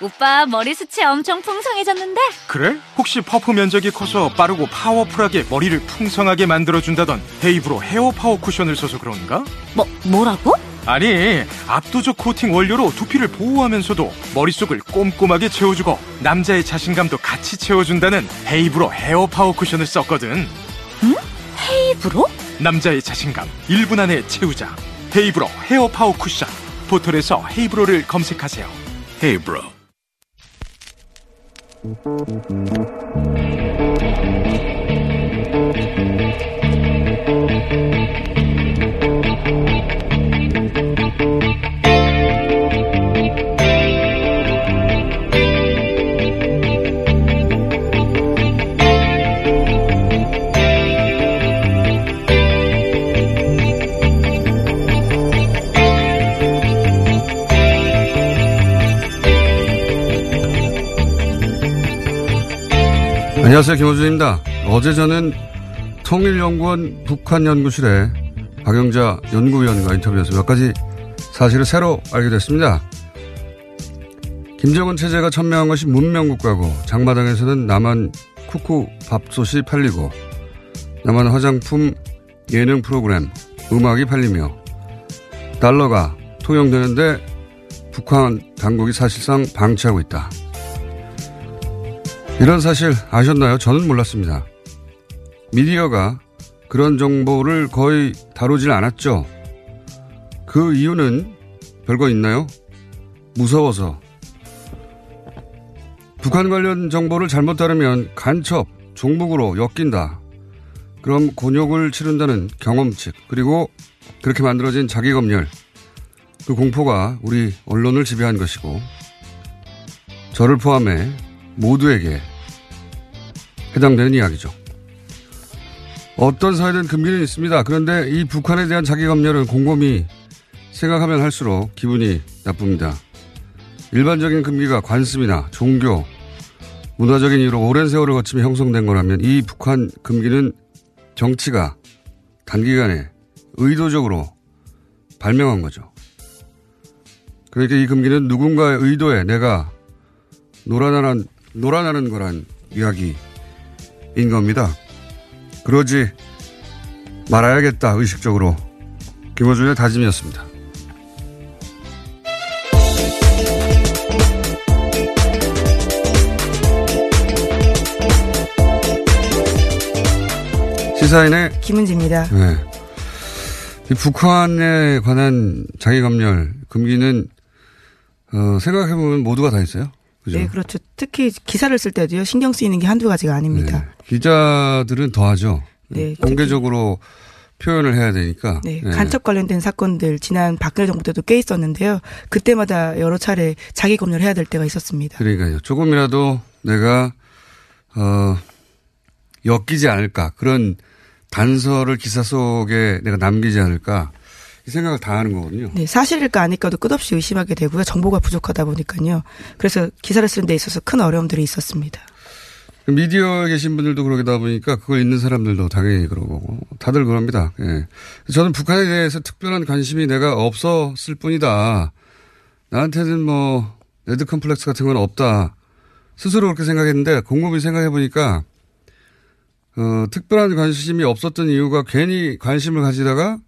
오빠 머리 숱이 엄청 풍성해졌는데? 그래? 혹시 퍼프 면적이 커서 빠르고 파워풀하게 머리를 풍성하게 만들어준다던 헤이브로 헤어 파워 쿠션을 써서 그런가? 뭐 뭐라고? 아니 압도적 코팅 원료로 두피를 보호하면서도 머릿속을 꼼꼼하게 채워주고 남자의 자신감도 같이 채워준다는 헤이브로 헤어 파워 쿠션을 썼거든 응? 헤이브로? 남자의 자신감 1분 안에 채우자 헤이브로 헤어 파워 쿠션 포털에서 헤이브로를 검색하세요 헤이브로 Thank you. 안녕하세요. 김호준입니다. 어제 저는 통일연구원 북한연구실의 박영자 연구위원과 인터뷰에서 몇 가지 사실을 새로 알게 됐습니다. 김정은 체제가 천명한 것이 문명국가고 장마당에서는 남한 쿠쿠 밥솥이 팔리고 남한 화장품 예능 프로그램 음악이 팔리며 달러가 통용되는데 북한 당국이 사실상 방치하고 있다. 이런 사실 아셨나요? 저는 몰랐습니다. 미디어가 그런 정보를 거의 다루질 않았죠. 그 이유는 별거 있나요? 무서워서. 북한 관련 정보를 잘못 다루면 간첩, 종북으로 엮인다. 그럼 곤욕을 치른다는 경험칙, 그리고 그렇게 만들어진 자기검열. 그 공포가 우리 언론을 지배한 것이고, 저를 포함해 모두에게 해당되는 이야기죠. 어떤 사회든 금기는 있습니다. 그런데 이 북한에 대한 자기 검열은 곰곰이 생각하면 할수록 기분이 나쁩니다. 일반적인 금기가 관습이나 종교, 문화적인 이유로 오랜 세월을 거치며 형성된 거라면 이 북한 금기는 정치가 단기간에 의도적으로 발명한 거죠. 그러니까 이 금기는 누군가의 의도에 내가 놀아나는, 놀아나는 거란 이야기 인 겁니다. 그러지 말아야겠다, 의식적으로. 김호준의 다짐이었습니다. 시사인의 김은지입니다. 네. 이 북한에 관한 자기검열 금기는 어, 생각해보면 모두가 다 있어요. 그죠? 네, 그렇죠. 특히 기사를 쓸 때도요, 신경 쓰이는 게 한두 가지가 아닙니다. 네. 기자들은 더 하죠. 네, 공개적으로 표현을 해야 되니까. 네, 간첩 관련된 사건들 지난 박근혜 정부 때도 꽤 있었는데요. 그때마다 여러 차례 자기 검열을 해야 될 때가 있었습니다. 그러니까요. 조금이라도 내가 어 엮이지 않을까 그런 단서를 기사 속에 내가 남기지 않을까 이 생각을 다 하는 거거든요. 네, 사실일까 아닐까도 끝없이 의심하게 되고요. 정보가 부족하다 보니까요. 그래서 기사를 쓰는 데 있어서 큰 어려움들이 있었습니다. 미디어에 계신 분들도 그러다 보니까 그걸 읽는 사람들도 당연히 그러고 다들 그럽니다. 예. 저는 북한에 대해서 특별한 관심이 내가 없었을 뿐이다. 나한테는 뭐 레드 컴플렉스 같은 건 없다. 스스로 그렇게 생각했는데 곰곰이 생각해 보니까 어, 특별한 관심이 없었던 이유가 괜히 관심을 가지다가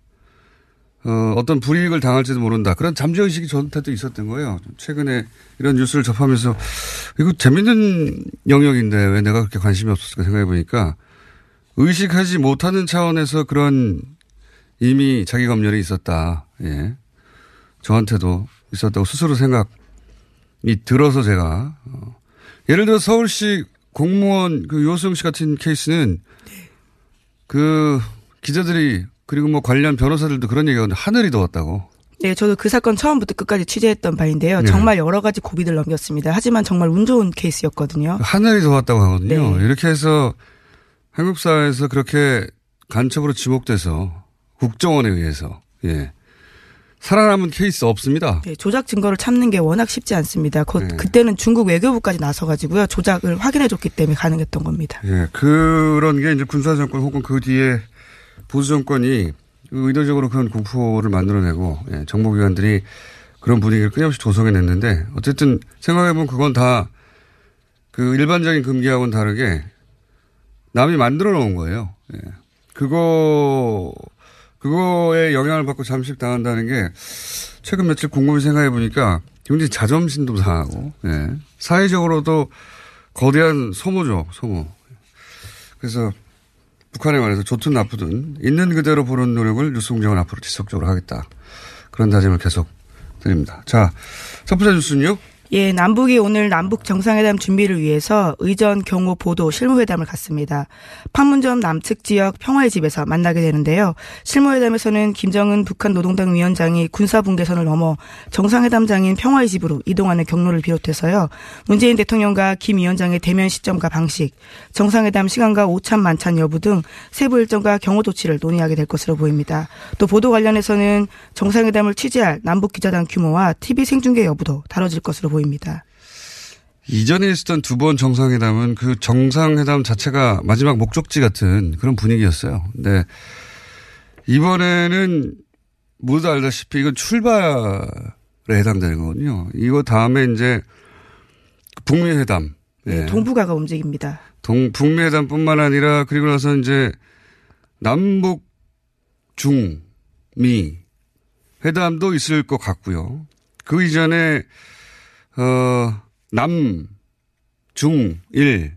어, 어떤 불이익을 당할지도 모른다. 그런 잠재의식이 저한테도 있었던 거예요. 최근에 이런 뉴스를 접하면서 이거 재밌는 영역인데 왜 내가 그렇게 관심이 없었을까 생각해 보니까 의식하지 못하는 차원에서 그런 이미 자기 검열이 있었다. 예. 저한테도 있었다고 스스로 생각이 들어서 제가 어. 예를 들어 서울시 공무원 그 유호성 씨 같은 케이스는 그 기자들이 그리고 뭐 관련 변호사들도 그런 얘기가 하는데 하늘이 더웠다고. 네, 저도 그 사건 처음부터 끝까지 취재했던 바인데요. 네. 정말 여러 가지 고비를 넘겼습니다. 하지만 정말 운 좋은 케이스였거든요. 하늘이 더웠다고 하거든요. 네. 이렇게 해서 한국 사회에서 그렇게 간첩으로 지목돼서 국정원에 의해서 예. 살아남은 케이스 없습니다. 네, 조작 증거를 참는 게 워낙 쉽지 않습니다. 그, 네. 그때는 중국 외교부까지 나서가지고요. 조작을 확인해줬기 때문에 가능했던 겁니다. 예, 그런 게 이제 군사 정권 혹은 그 뒤에 보수 정권이 의도적으로 그런 공포를 만들어내고, 예, 정보기관들이 그런 분위기를 끊임없이 조성해냈는데, 어쨌든 생각해보면 그건 다 그 일반적인 금기하고는 다르게 남이 만들어 놓은 거예요. 예. 그거, 그거에 영향을 받고 잠식 당한다는 게 최근 며칠 곰곰이 생각해 보니까 굉장히 자존심도 상하고, 예. 사회적으로도 거대한 소모죠, 소모. 그래서 북한에 관해서 좋든 나쁘든 있는 그대로 보는 노력을 뉴스공장은 앞으로 지속적으로 하겠다. 그런 다짐을 계속 드립니다. 자, 첫 번째 뉴스는요. 예, 남북이 오늘 남북 정상회담 준비를 위해서 의전 경호 보도 실무회담을 갖습니다. 판문점 남측 지역 평화의 집에서 만나게 되는데요. 실무회담에서는 김정은 북한 노동당 위원장이 군사 분계선을 넘어 정상회담장인 평화의 집으로 이동하는 경로를 비롯해서요. 문재인 대통령과 김 위원장의 대면 시점과 방식, 정상회담 시간과 오찬 만찬 여부 등 세부 일정과 경호 조치를 논의하게 될 것으로 보입니다. 또 보도 관련해서는 정상회담을 취재할 남북 기자단 규모와 TV 생중계 여부도 다뤄질 것으로 보입니다. 이전에 있었던 두 번 정상회담은 그 정상회담 자체가 마지막 목적지 같은 그런 분위기였어요. 근데 이번에는 모두 알다시피 이건 출발에 해당되는 거거든요. 이거 다음에 이제 북미 회담. 예. 동북아가 움직입니다. 동, 북미 회담뿐만 아니라 그리고 나서 이제 남북 중미 회담도 있을 것 같고요. 그 이전에 어, 남, 중, 일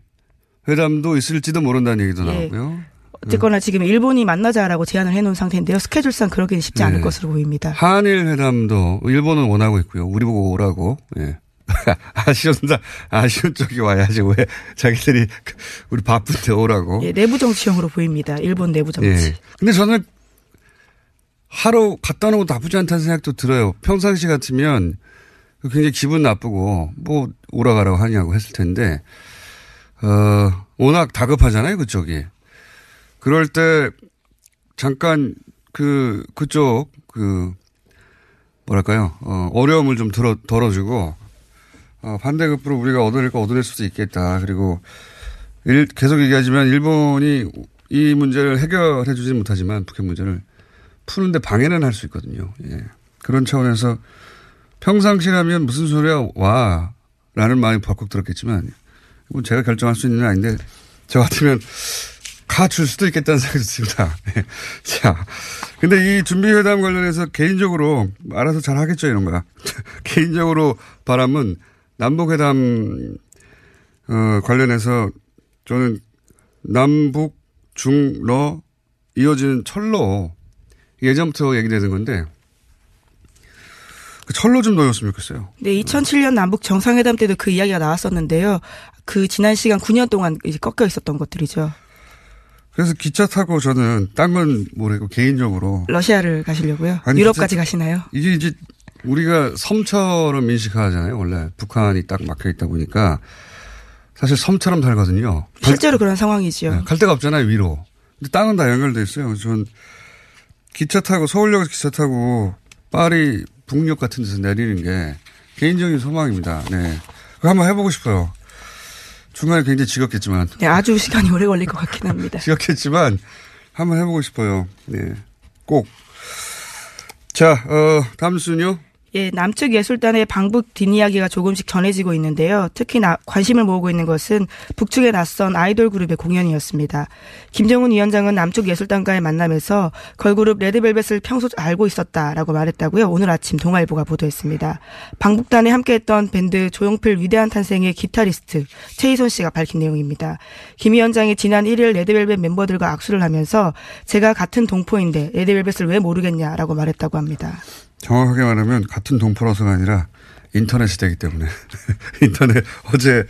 회담도 있을지도 모른다는 얘기도 예. 나오고요. 어쨌거나 지금 일본이 만나자라고 제안을 해놓은 상태인데요. 스케줄상 그러기는 쉽지 않을 네. 것으로 보입니다. 한일 회담도 일본은 원하고 있고요. 우리 보고 오라고. 예. 아쉬운다. 아쉬운 쪽이 와야지. 왜 자기들이 그 우리 바쁜데 오라고. 예, 내부 정치형으로 보입니다. 일본 내부 정치. 예. 근데 저는 하루 갔다 오는 것도 나쁘지 않다는 생각도 들어요. 평상시 같으면 굉장히 기분 나쁘고 뭐 오라가라고 하냐고 했을 텐데 어 워낙 다급하잖아요 그쪽이. 그럴 때 잠깐 그 그쪽 그 뭐랄까요 어 어려움을 좀 덜어 덜어주고 어 반대급부로 우리가 얻어낼 거 얻어낼 수도 있겠다. 그리고 일, 계속 얘기하지만 일본이 이 문제를 해결해 주지 못하지만 북한 문제를 푸는데 방해는 할 수 있거든요. 예. 그런 차원에서 평상시라면 무슨 소리야 와 라는 마음이 벌컥 들었겠지만 이건 제가 결정할 수 있는 건 아닌데 저 같으면 가줄 수도 있겠다는 생각이 듭니다. 예. 자, 근데 이 준비회담 관련해서 개인적으로 알아서 잘 하겠죠 이런 거야. 개인적으로 바람은 남북회담 어, 관련해서 저는 남북 중러 이어지는 철로 예전부터 얘기되는 건데 그 철로 좀 넣었으면 좋겠어요. 네, 2007년 남북 정상회담 때도 그 이야기가 나왔었는데요. 그 지난 시간 9년 동안 이제 꺾여 있었던 것들이죠. 그래서 기차 타고 저는 딴 건 모르고 개인적으로 러시아를 가시려고요. 아니, 유럽까지 진짜- 가시나요? 이게 이제 우리가 섬처럼 인식하잖아요. 원래 북한이 딱 막혀 있다 보니까 사실 섬처럼 살거든요. 실제로 그런 상황이지요. 네, 갈 데가 없잖아요 위로. 근데 땅은 다 연결돼 있어요. 전 기차 타고 서울역에서 기차 타고 파리 북녘 같은 데서 내리는 게 개인적인 소망입니다. 네, 한번 해보고 싶어요. 중간에 굉장히 지겹겠지만 네, 아주 시간이 오래 걸릴 것 같긴 합니다. 지겹겠지만 한번 해보고 싶어요. 네, 꼭. 자, 어, 다음 순요. 예, 남측 예술단의 방북 뒷이야기가 조금씩 전해지고 있는데요. 특히 나, 관심을 모으고 있는 것은 북측에 낯선 아이돌 그룹의 공연이었습니다. 김정은 위원장은 남쪽 예술단과의 만남에서 걸그룹 레드벨벳을 평소 알고 있었다라고 말했다고요. 오늘 아침 동아일보가 보도했습니다. 방북단에 함께했던 밴드 조용필 위대한 탄생의 기타리스트 최희선 씨가 밝힌 내용입니다. 김 위원장이 지난 1일 레드벨벳 멤버들과 악수를 하면서 제가 같은 동포인데 레드벨벳을 왜 모르겠냐라고 말했다고 합니다. 정확하게 말하면 같은 동포라서가 아니라 인터넷이 되기 때문에. 인터넷 어제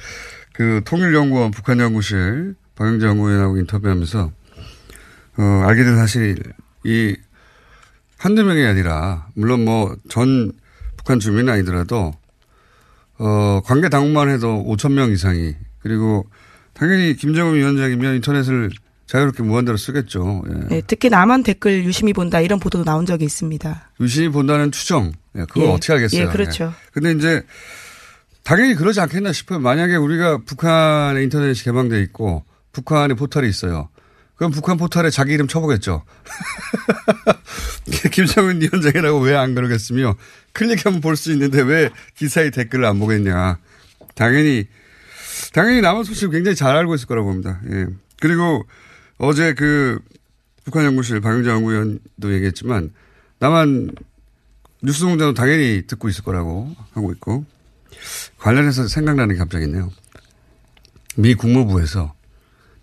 그 통일연구원 북한연구실 박영재 연구위원하고 인터뷰하면서 어, 알게 된 사실이 한두 명이 아니라 물론 뭐 전 북한 주민은 아니더라도 어, 관계 당국만 해도 5천 명 이상이 그리고 당연히 김정은 위원장이면 인터넷을 자유롭게 무한대로 쓰겠죠. 예. 네, 특히 남한 댓글 유심히 본다 이런 보도도 나온 적이 있습니다. 유심히 본다는 추정. 예, 그걸 예. 어떻게 하겠어요. 예, 그렇죠. 예. 근데 이제 당연히 그러지 않겠나 싶어요. 만약에 우리가 북한의 인터넷이 개방돼 있고 북한의 포털이 있어요. 그럼 북한 포털에 자기 이름 쳐보겠죠. 김정은 위원장이라고 왜 안 그러겠으며 클릭하면 볼 수 있는데 왜 기사의 댓글을 안 보겠냐. 당연히 당연히 남한 소식을 굉장히 잘 알고 있을 거라고 봅니다. 예. 그리고 어제 그 북한 연구실 박영재 연구위원도 얘기했지만 남한 뉴스 공장도 당연히 듣고 있을 거라고 하고 있고 관련해서 생각나는 게 갑자기 있네요. 미 국무부에서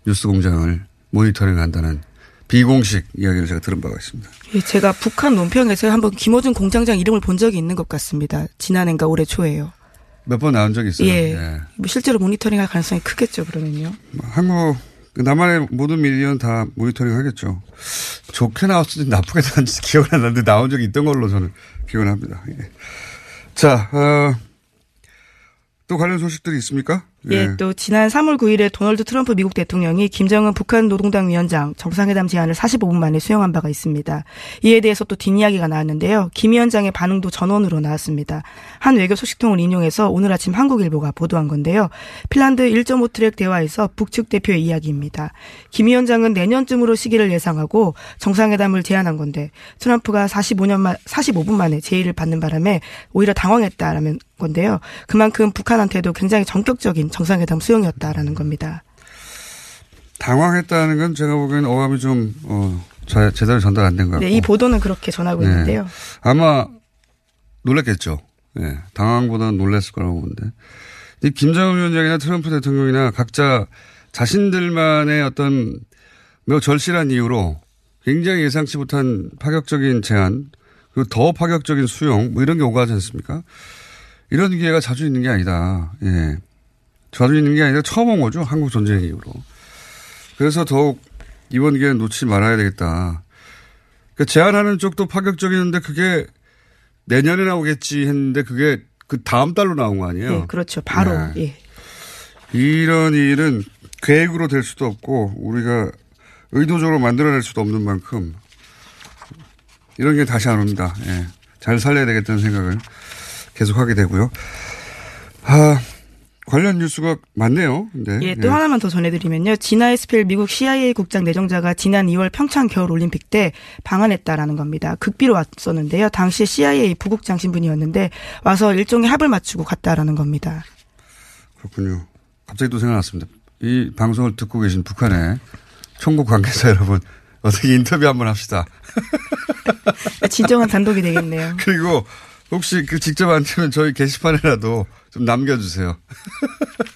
뉴스 공장을 모니터링 한다는 비공식 이야기를 제가 들은 바가 있습니다. 예, 제가 북한 논평에서 한번 김어준 공장장 이름을 본 적이 있는 것 같습니다. 지난해인가 올해 초에요. 몇 번 나온 적이 있어요. 예. 예. 뭐 실제로 모니터링 할 가능성이 크겠죠, 그러면요. 한국 남한의 모든 미디어는 다 모니터링 하겠죠. 좋게 나왔을지 나쁘게 나왔는지 기억은 안 나는데 나온 적이 있던 걸로 저는 기억을 합니다. 예. 자, 어, 또 관련 소식들이 있습니까? 예, 또 지난 3월 9일에 도널드 트럼프 미국 대통령이 김정은 북한 노동당 위원장 정상회담 제안을 45분 만에 수용한 바가 있습니다. 이에 대해서 또 뒷이야기가 나왔는데요. 김 위원장의 반응도 전원으로 나왔습니다. 한 외교 소식통을 인용해서 오늘 아침 한국일보가 보도한 건데요. 핀란드 1.5 트랙 대화에서 북측 대표의 이야기입니다. 김 위원장은 내년쯤으로 시기를 예상하고 정상회담을 제안한 건데 트럼프가 45년 만 45분 만에 제의를 받는 바람에 오히려 당황했다라는 건데요. 그만큼 북한한테도 굉장히 전격적인 정상회담 수용이었다라는 겁니다. 당황했다는 건 제가 보기에는 어감이 좀, 어, 자- 제대로 전달 안 된 것 같고. 네, 이 보도는 그렇게 전하고 네. 있는데요. 아마 놀랐겠죠. 예, 당황보다는 놀랐을 거라고 보는데. 이 김정은 위원장이나 트럼프 대통령이나 각자 자신들만의 어떤 매우 절실한 이유로 굉장히 예상치 못한 파격적인 제안, 그리고 더 파격적인 수용, 뭐 이런 게 오가지 않습니까? 이런 기회가 자주 있는 게 아니다. 예. 자주 있는 게 아니라 처음 온 거죠. 한국 전쟁 이후로. 그래서 더욱 이번 기회는 놓치지 말아야 되겠다. 그 제안하는 쪽도 파격적이는데 그게 내년에 나오겠지 했는데 그게 그 다음 달로 나온 거 아니에요? 네, 그렇죠. 바로 네. 예. 이런 일은 계획으로 될 수도 없고 우리가 의도적으로 만들어낼 수도 없는 만큼 이런 게 다시 안 옵니다. 예. 잘 살려야 되겠다는 생각을 계속 하게 되고요. 아, 관련 뉴스가 많네요. 네. 예, 또 하나만 더 전해드리면요. 지나 에스펠 미국 CIA 국장 내정자가 지난 2월 평창 겨울 올림픽 때 방한했다라는 겁니다. 극비로 왔었는데요. 당시 CIA 부국장 신분이었는데 와서 일종의 합을 맞추고 갔다라는 겁니다. 그렇군요. 갑자기 또 생각났습니다. 이 방송을 듣고 계신 북한의 총국 관계자 여러분, 어떻게 인터뷰 한번 합시다. 진정한 단독이 되겠네요. 그리고 혹시 그 직접 안 되면 저희 게시판에라도 좀 남겨주세요.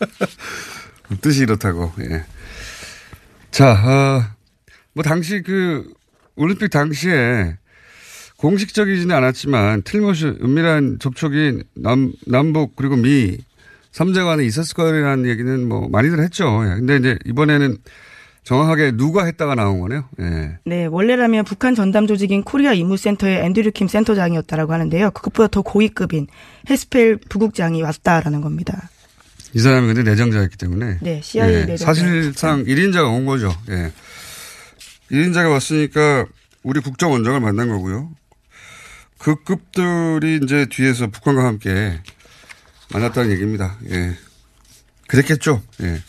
뜻이 이렇다고, 예. 자, 어, 뭐 당시 그 올림픽 당시에 공식적이지는 않았지만 틀림없이 은밀한 접촉이 남, 남북 그리고 미 3자 간에 있었을 거라는 얘기는 뭐 많이들 했죠. 예. 근데 이제 이번에는 정확하게 누가 했다가 나온 거네요. 예. 네, 원래라면 북한 전담 조직인 코리아 임무센터의 앤드류 킴 센터장이었다라고 하는데요. 그것보다 더 고위급인 헤스펠 부국장이 왔다라는 겁니다. 이 사람이 근데 내정자였기 때문에. 네, CIA 예, 내정자. 사실상 1인자가 온 거죠. 예. 1인자가 왔으니까 우리 국정원장을 만난 거고요. 그 급들이 이제 뒤에서 북한과 함께 만났다는 얘기입니다. 예. 그랬겠죠. 예.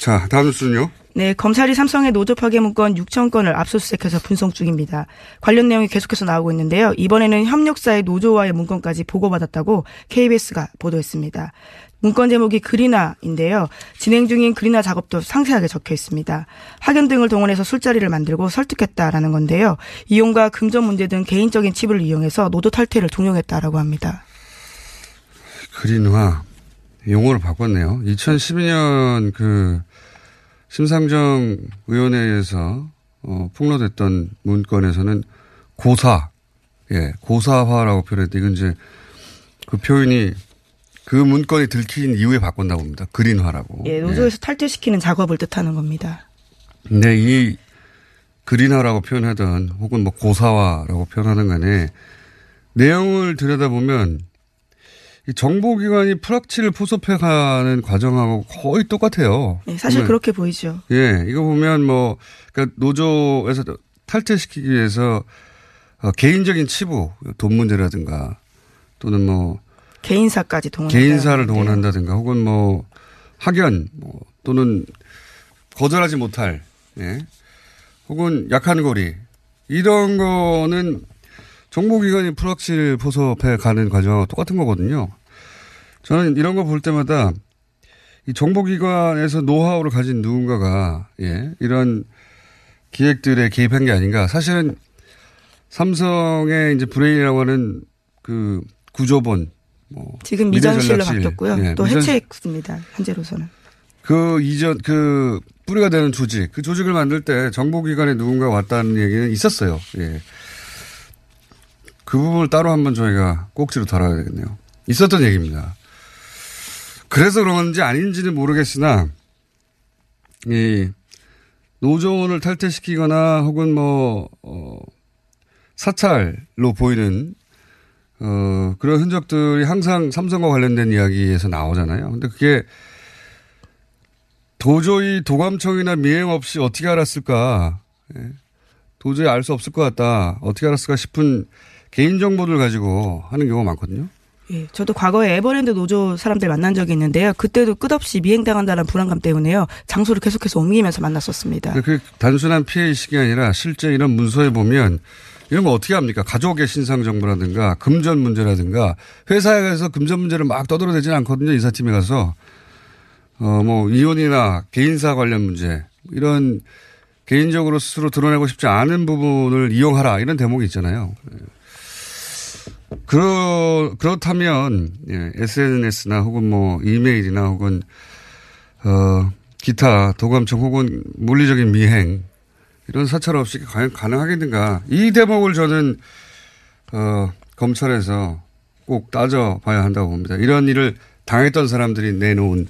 자, 다음 뉴스는요. 네, 검찰이 삼성의 노조 파괴 문건 6천 건을 압수수색해서 분석 중입니다. 관련 내용이 계속해서 나오고 있는데요. 이번에는 협력사의 노조와의 문건까지 보고받았다고 KBS가 보도했습니다. 문건 제목이 그리나인데요. 진행 중인 그리나 작업도 상세하게 적혀 있습니다. 학연 등을 동원해서 술자리를 만들고 설득했다라는 건데요. 이용과 금전 문제 등 개인적인 칩을 이용해서 노조 탈퇴를 종용했다라고 합니다. 그린화 용어를 바꿨네요. 2012년 그 심상정 의원회에서 어, 폭로됐던 문건에서는 고사, 예, 고사화라고 표현했는데 이건 이제 그 표현이 그 문건이 들킨 이후에 바꾼다고 합니다. 그린화라고. 예, 노조에서 예. 탈퇴시키는 작업을 뜻하는 겁니다. 근데 이 그린화라고 표현하던 혹은 뭐 고사화라고 표현하는 간에 내용을 들여다보면 정보기관이 프락치를 포섭해가는 과정하고 거의 똑같아요. 네, 사실 보면. 그렇게 보이죠. 예, 이거 보면 뭐, 그러니까 노조에서 탈퇴시키기 위해서 어, 개인적인 치부, 돈 문제라든가 또는 뭐 개인사까지 동원 개인사를 동원한다든가 혹은 뭐 학연 뭐 또는 거절하지 못할 예. 혹은 약한 고리 이런 거는 정보기관이 프락치를 포섭해 가는 과정하고 똑같은 거거든요. 저는 이런 거 볼 때마다 이 정보기관에서 노하우를 가진 누군가가 예, 이런 기획들에 개입한 게 아닌가. 사실은 삼성의 이제 브레인이라고 하는 그 구조본 뭐 지금 미전실로 바뀌었고요. 예, 또 미전... 해체했습니다. 현재로서는. 그 이전 그 뿌리가 되는 조직, 그 조직을 만들 때 정보기관에 누군가 왔다는 얘기는 있었어요. 예. 그 부분을 따로 한번 저희가 꼭지로 다뤄야 되겠네요. 있었던 얘기입니다. 그래서 그런지 아닌지는 모르겠으나 이 노조원을 탈퇴시키거나 혹은 뭐 어, 사찰로 보이는 어, 그런 흔적들이 항상 삼성과 관련된 이야기에서 나오잖아요. 근데 그게 도저히 도감청이나 미행 없이 어떻게 알았을까. 예. 도저히 알 수 없을 것 같다. 어떻게 알았을까 싶은 개인정보들 가지고 하는 경우가 많거든요. 예, 저도 과거에 에버랜드 노조 사람들 만난 적이 있는데요. 그때도 끝없이 미행당한다는 불안감 때문에요. 장소를 계속해서 옮기면서 만났었습니다. 그 단순한 피해의식이 아니라 실제 이런 문서에 보면 이런 거 어떻게 합니까? 가족의 신상 정보라든가 금전 문제라든가 회사에 가서 금전 문제를 막 떠들어대지는 않거든요. 이사팀에 가서 어 뭐 이혼이나 개인사 관련 문제 이런 개인적으로 스스로 드러내고 싶지 않은 부분을 이용하라 이런 대목이 있잖아요. 그렇, 그렇다면, 예, SNS나 혹은 뭐 이메일이나 혹은, 어, 기타 도감청 혹은 물리적인 미행 이런 사찰 없이 과연 가능하겠는가. 이 대목을 저는, 어, 검찰에서 꼭 따져봐야 한다고 봅니다. 이런 일을 당했던 사람들이 내놓은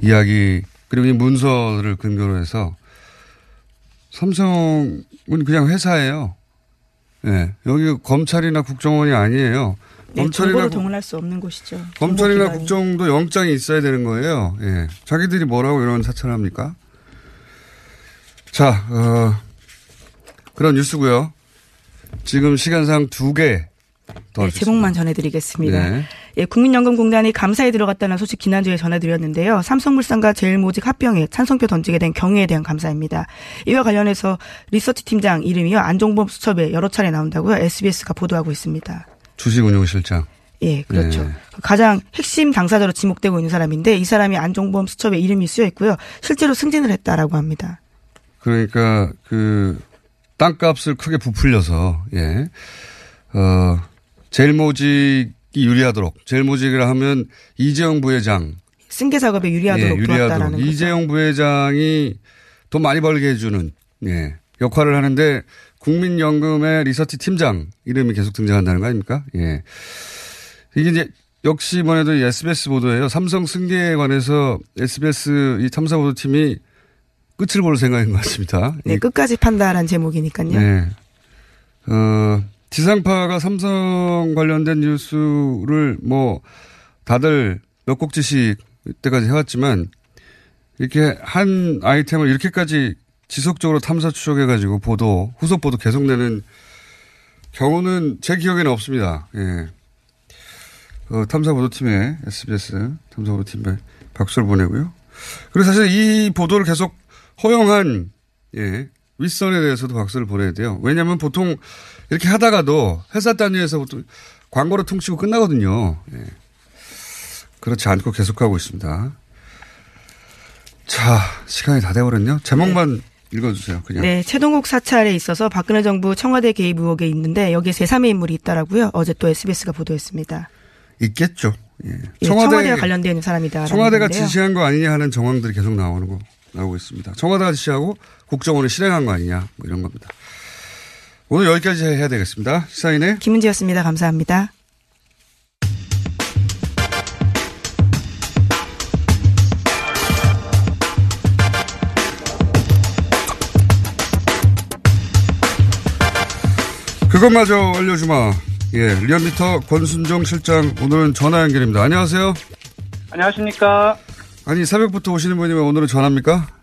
이야기, 그리고 이 문서를 근거로 해서 삼성은 그냥 회사예요. 예. 네. 여기 검찰이나 국정원이 아니에요. 네, 검찰이나 동원할 수 없는 곳이죠. 검찰이나 국정도 영장이 있어야 되는 거예요. 예. 자기들이 뭐라고 이런 사찰을 합니까? 자, 어, 그런 뉴스고요. 지금 시간상 두 개. 네, 제목만 전해드리겠습니다. 네. 예, 국민연금공단이 감사에 들어갔다는 소식 지난주에 전해드렸는데요. 삼성물산과 제일모직 합병에 찬성표 던지게 된 경위에 대한 감사입니다. 이와 관련해서 리서치 팀장 이름이요 안종범 수첩에 여러 차례 나온다고요. SBS가 보도하고 있습니다. 주식운용실장. 예, 그렇죠. 네. 가장 핵심 당사자로 지목되고 있는 사람인데 이 사람이 안종범 수첩에 이름이 쓰여 있고요. 실제로 승진을 했다라고 합니다. 그러니까 그 땅값을 크게 부풀려서 예. 어 제일 모직이 유리하도록 제일 모직이라 하면 이재용 부회장 승계 작업에 유리하도록, 예, 유리하도록. 이재용 부회장이 돈 많이 벌게 해주는 예, 역할을 하는데 국민연금의 리서치 팀장 이름이 계속 등장한다는 거 아닙니까? 예. 이게 이제 역시 이번에도 SBS 보도예요. 삼성 승계에 관해서 SBS 이 탐사 보도팀이 끝을 볼 생각인 것 같습니다. 네, 끝까지 판다라는 제목이니까요. 네. 어, 지상파가 삼성 관련된 뉴스를 뭐 다들 몇 곡지씩 이때까지 해왔지만 이렇게 한 아이템을 이렇게까지 지속적으로 탐사 추적해가지고 보도, 후속 보도 계속 내는 경우는 제 기억에는 없습니다. 예. 어, 탐사 보도팀에, SBS 탐사 보도팀에 박수를 보내고요. 그리고 사실 이 보도를 계속 허용한 예, 윗선에 대해서도 박수를 보내야 돼요. 왜냐하면 보통 이렇게 하다가도 회사 단위에서 보통 광고로 퉁치고 끝나거든요. 예. 그렇지 않고 계속하고 있습니다. 자, 시간이 다 돼버렸네요. 제목만 읽어주세요. 그냥. 네, 최동국 사찰에 있어서 박근혜 정부 청와대 개입 의혹에 있는데 여기에 제3의 인물이 있다라고요. 어제 또 SBS가 보도했습니다. 있겠죠. 예. 예, 청와대 와 관련되어 있는 사람이다. 청와대가 지시한 거 아니냐 하는 정황들이 계속 나오는 거 나오고 있습니다. 청와대가 지시하고 국정원이 실행한 거 아니냐 뭐 이런 겁니다. 오늘 여기까지 해야 되겠습니다. 시사인의 김은지였습니다. 감사합니다. 그것마저 알려주마. 예, 리얼미터 권순정 실장 오늘은 전화 연결입니다. 안녕하세요. 안녕하십니까. 아니 새벽부터 오시는 분이 왜 오늘은 전화입니까?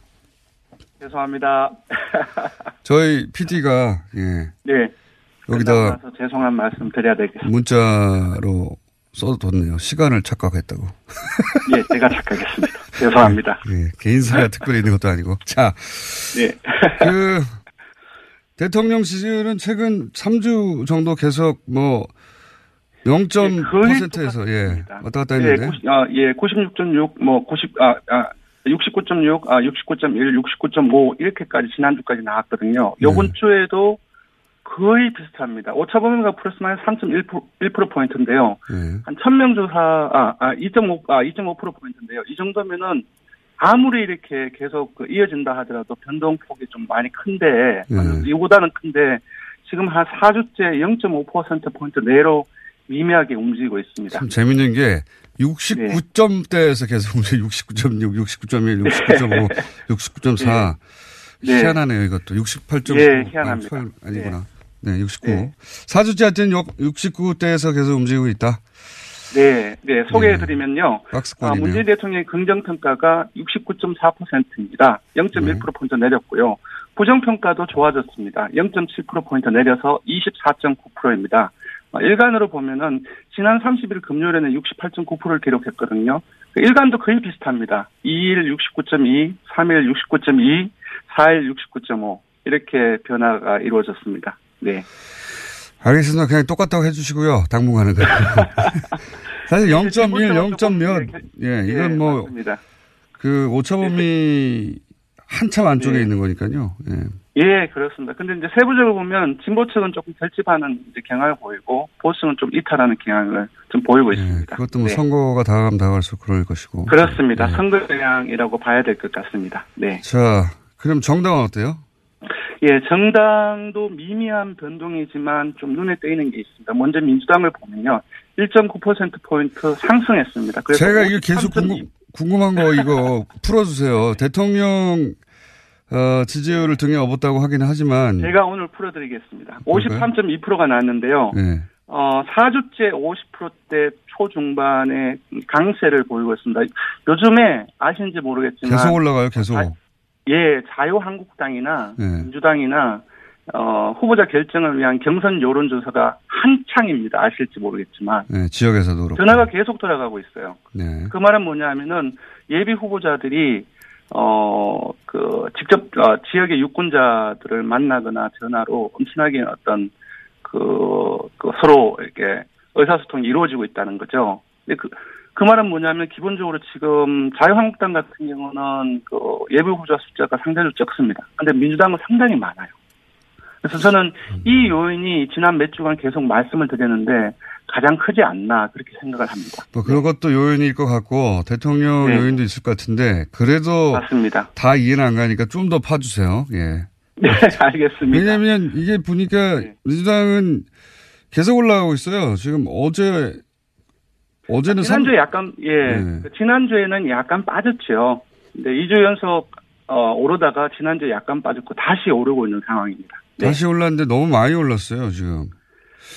죄송합니다. 저희 PD가 예. 네. 여기다 죄송한 말씀 드려야 되겠습니다. 문자로 써뒀네요. 시간을 착각했다고. 예, 제가 착각했습니다. 죄송합니다. 예, 개인사가 특별히 있는 것도 아니고. 자, 네. 그 대통령 지지율은 최근 3주 정도 계속 뭐 0.%에서 예, 왔다 갔다 했는데. 예, 90, 아, 예, 96.6, 뭐 90, 아, 아 69.6, 아 69.1, 69.5 이렇게까지 지난주까지 나왔거든요. 요번 네. 주에도 거의 비슷합니다. 오차 범위가 플러스 마이너스 3.1% 1%포인트인데요. 예. 한 1000명 조사, 아, 아, 2.5, 아, 2.5%포인트인데요. 이 정도면은 아무리 이렇게 계속 그 이어진다 하더라도 변동폭이 좀 많이 큰데, 네. 이보다는 큰데, 지금 한 4주째 0.5%포인트 내로 미미하게 움직이고 있습니다. 참 재밌는 게 69점대에서 계속 움직여 69.6, 69.1, 69.5, 69.4. 네. 희한하네요, 이것도. 68.9. 예, 희한합니다. 아, 아니구나. 네, 69. 사 4주째 하여튼 69대에서 계속 움직이고 있다. 네, 네, 소개해드리면요. 아, 박스권이네요. 문재인 대통령의 긍정평가가 69.4%입니다. 0.1%포인트 내렸고요. 부정평가도 좋아졌습니다. 0.7%포인트 내려서 24.9%입니다. 어, 일간으로 보면은 지난 30일 금요일에는 68.9%를 기록했거든요. 그 일간도 거의 비슷합니다. 2일 69.2, 3일 69.2, 4일 69.5 이렇게 변화가 이루어졌습니다. 네. 알겠습니다. 그냥 똑같다고 해주시고요. 당분간은. 사실 0.1, 0. 몇, 예, 이건 네, 뭐, 맞습니다. 그 오차범위 한참 안쪽에 네. 있는 거니까요. 예. 예, 그렇습니다. 근데 이제 세부적으로 보면 진보 측은 조금 결집하는 이제 경향을 보이고 보수는 좀 이탈하는 경향을 좀 보이고 있습니다. 그것도 뭐 네. 선거가 다가가면 다가갈수록 그럴 것이고. 그렇습니다. 네. 선거 영향이라고 봐야 될 것 같습니다. 네. 자, 그럼 정당은 어때요? 예, 정당도 미미한 변동이지만 좀 눈에 띄는 게 있습니다. 먼저 민주당을 보면요. 1.9%포인트 상승했습니다. 그래서 제가 이거 계속 53.2 궁금, 궁금 한 거 이거 풀어주세요. 대통령 어, 지지율을 등에 업었다고 하긴 하지만. 제가 오늘 풀어드리겠습니다. 그럴까요? 53.2%가 나왔는데요. 네. 어, 4주째 50%대 초중반의 강세를 보이고 있습니다. 요즘에 아시는지 모르겠지만. 계속 올라가요, 계속. 아, 예, 자유한국당이나 네. 민주당이나 어, 후보자 결정을 위한 경선 여론조사가 한창입니다. 아실지 모르겠지만. 네, 지역에서도 그렇고. 전화가 계속 돌아가고 있어요. 네. 그 말은 뭐냐면은 예비 후보자들이 어, 그, 직접, 어, 지역의 유권자들을 만나거나 전화로 엄청나게 어떤, 그, 그 서로 이렇게 의사소통이 이루어지고 있다는 거죠. 근데 그, 그 말은 뭐냐면 기본적으로 지금 자유한국당 같은 경우는 그 예비 후보자 숫자가 상대적으로 적습니다. 근데 민주당은 상당히 많아요. 그래서 저는 이 요인이 지난 몇 주간 계속 말씀을 드렸는데 가장 크지 않나 그렇게 생각을 합니다. 뭐 그런 것도 요인일 것 같고 대통령 네. 요인도 있을 것 같은데 그래도 맞습니다. 다 이해는 안 가니까 좀 더 파주세요. 예. 네, 알겠습니다. 왜냐하면 이게 보니까 네. 민주당은 계속 올라가고 있어요. 지금 어제 어제는 삼- 지난주에 약간 예 네. 그 지난주에는 약간 빠졌죠. 근데 2주 연속 어, 오르다가 지난주에 약간 빠졌고 다시 오르고 있는 상황입니다. 네. 다시 올랐는데 너무 많이 올랐어요 지금.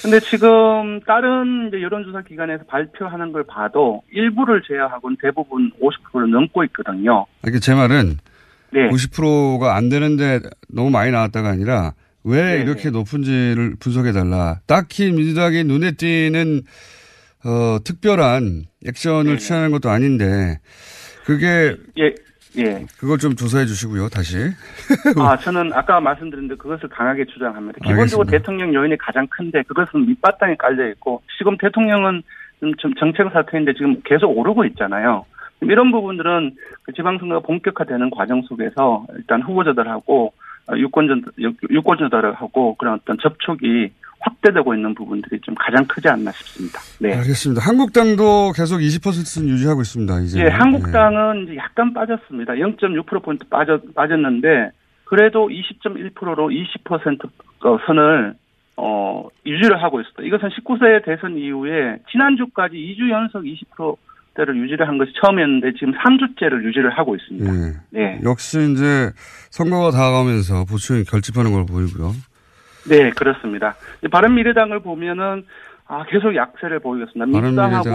근데 지금 다른 이제 여론조사 기관에서 발표하는 걸 봐도 일부를 제외하고는 대부분 50%를 넘고 있거든요. 이게 제 말은 네. 90%가 안 되는데 너무 많이 나왔다가 아니라 왜 네, 이렇게 높은지를 분석해 달라. 딱히 민주당이 눈에 띄는 어, 특별한 액션을 네, 네. 취하는 것도 아닌데 그게 예. 예. 그걸 좀 조사해 주시고요, 다시. 아, 저는 아까 말씀드린 데 그것을 강하게 주장합니다. 기본적으로 알겠습니다. 대통령 요인이 가장 큰데 그것은 밑바탕에 깔려 있고 지금 대통령은 좀 정- 정책 사퇴인데 지금 계속 오르고 있잖아요. 이런 부분들은 그 지방선거가 본격화되는 과정 속에서 일단 후보자들하고 어, 유권자, 유- 유권자들하고 그런 어떤 접촉이 확대되고 있는 부분들이 좀 가장 크지 않나 싶습니다. 네. 알겠습니다. 한국당도 계속 20%는 유지하고 있습니다, 이제. 예, 한국당은 이제 약간 빠졌습니다. 0.6%포인트 빠졌, 빠졌는데, 그래도 20.1%로 20% 어, 선을, 어, 유지를 하고 있습니다. 이것은 19세 대선 이후에 지난주까지 2주 연속 20%대를 유지를 한 것이 처음이었는데, 지금 3주째를 유지를 하고 있습니다. 예. 네. 역시 이제 선거가 다가가면서 보충이 결집하는 걸 보이고요. 네, 그렇습니다. 이제 바른 미래당을 보면은, 아, 계속 약세를 보이고 있습니다. 민주당하고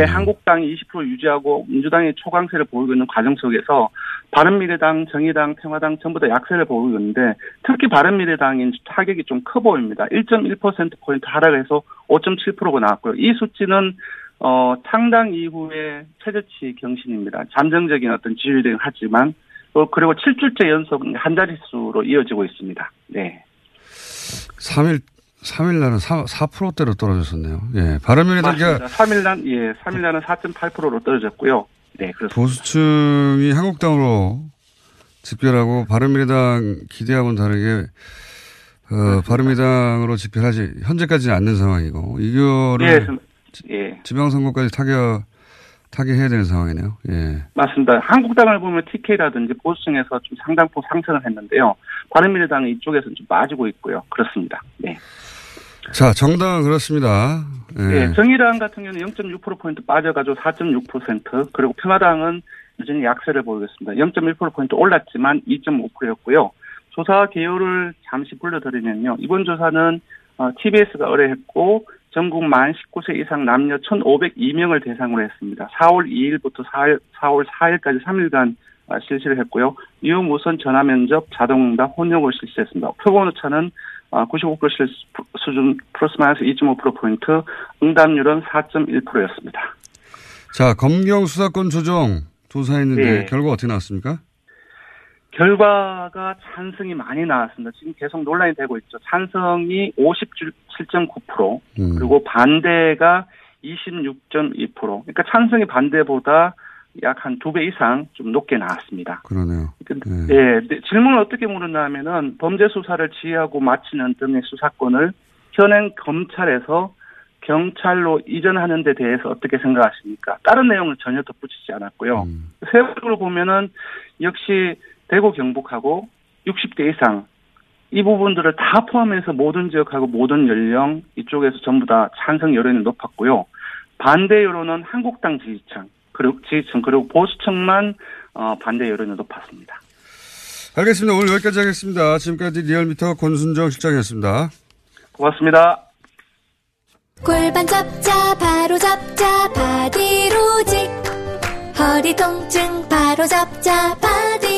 예. 한국당이 20% 유지하고 민주당이 초강세를 보이고 있는 과정 속에서 바른미래당, 정의당, 평화당 전부 다 약세를 보이고 있는데 특히 바른미래당이 타격이 좀 커 보입니다. 1.1%포인트 하락해서 5.7%가 나왔고요. 이 수치는 어, 창당 이후에 최저치 경신입니다. 잠정적인 어떤 지지율이 하지만 어, 그리고 7주째 연속 한 자릿수로 이어지고 있습니다. 네. 3일, 3일 날은 4, 4%대로 떨어졌었네요. 예. 바른미래당이 맞습니다. 3일 날, 예, 3일 날은 4.8%로 떨어졌고요. 네, 그렇습니다. 보수층이 한국당으로 집결하고 바른미래당 기대하고는 다르게 어, 바른미래당으로 집결하지 현재까지는 않는 상황이고 이거를 예, 좀- 예, 지방선거까지 타격 타격해야 되는 상황이네요. 예. 맞습니다. 한국당을 보면 TK라든지 보수층에서 좀 상당폭 상승을 했는데요. 바른미래당은 이쪽에서는 좀 빠지고 있고요. 그렇습니다. 네. 자 정당은 그렇습니다. 예. 예, 정의당 같은 경우는 0.6%포인트 빠져가지고 4.6%, 그리고 평화당은 여전히 약세를 보이고 있습니다. 0.1%포인트 올랐지만 2.5%였고요. 조사 개요를 잠시 불러드리면요. 이번 조사는 어, TBS가 의뢰했고 전국 만 19세 이상 남녀 1,502명을 대상으로 했습니다. 4월 2일부터 4일, 4월 4일까지 3일간 어, 실시를 했고요. 유무선 전화 면접, 자동응답, 혼용을 실시했습니다. 표본 오차는 95%실 수준 플러스 마이너스 2.5%포인트, 응답률은 4.1%였습니다. 자 검경 수사권 조정 조사했는데 예. 결과 어떻게 나왔습니까? 결과가 찬성이 많이 나왔습니다. 지금 계속 논란이 되고 있죠. 찬성이 57.9%, 음. 그리고 반대가 26.2%. 그러니까 찬성이 반대보다 약 한 두 배 이상 좀 높게 나왔습니다. 그러네요. 예. 예, 네, 질문을 어떻게 물었냐면은 범죄 수사를 지휘하고 마치는 등의 수사권을 현행 검찰에서 경찰로 이전하는 데 대해서 어떻게 생각하십니까? 다른 내용을 전혀 덧붙이지 않았고요. 음. 세부적으로 보면은 역시 대구 경북하고 60대 이상 이 부분들을 다 포함해서 모든 지역하고 모든 연령 이쪽에서 전부 다 찬성 여론이 높았고요. 반대 여론은 한국당 지지층 그리고 지지층 그리고 보수층만 어, 반대 여론이 높았습니다. 알겠습니다. 오늘 여기까지 하겠습니다. 지금까지 리얼미터 권순정 실장이었습니다. 고맙습니다. 골반 잡자 바로 잡자 바디로직 허리 통증 바로 잡자 바디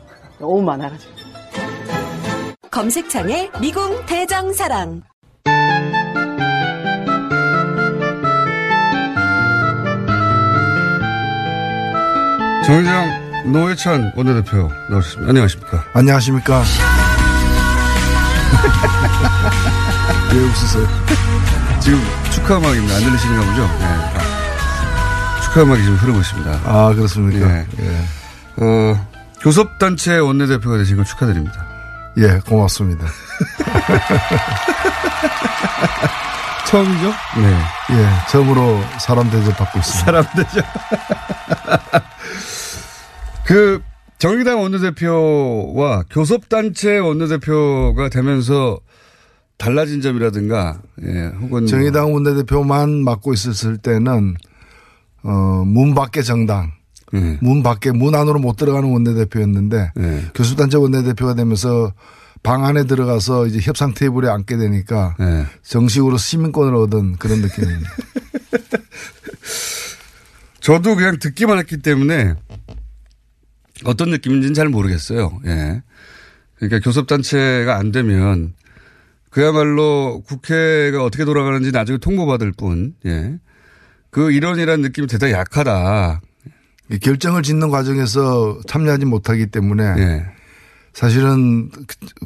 너무 많아가지고. 검색창에 미궁 대장사랑. 정의당 노회찬 원내대표 나오셨습니다. 안녕하십니까. 안녕하십니까. 왜 웃으세요? 지금 축하 음악입니다. 안 들리시는가 보죠? 네. 축하 음악이 지금 흐르고 있습니다. 아, 그렇습니까? 네. 예. 어, 교섭단체 원내대표가 되신 걸 축하드립니다. 예, 고맙습니다. 처음이죠? 네. 예, 처음으로 사람 대접 받고 있습니다. 사람 대접. 그, 정의당 원내대표와 교섭단체 원내대표가 되면서 달라진 점이라든가, 예, 혹은. 정의당 원내대표만 맡고 있었을 때는, 어, 문 밖의 정당. 예. 문 밖에, 문 안으로 못 들어가는 원내대표였는데, 예. 교섭단체 원내대표가 되면서 방 안에 들어가서 이제 협상 테이블에 앉게 되니까, 예. 정식으로 시민권을 얻은 그런 느낌입니다. 저도 그냥 듣기만 했기 때문에 어떤 느낌인지는 잘 모르겠어요. 예. 그러니까 교섭단체가 안 되면 그야말로 국회가 어떻게 돌아가는지 나중에 통보받을 뿐, 예. 그 일원이라는 느낌이 대단히 약하다. 결정을 짓는 과정에서 참여하지 못하기 때문에 예. 사실은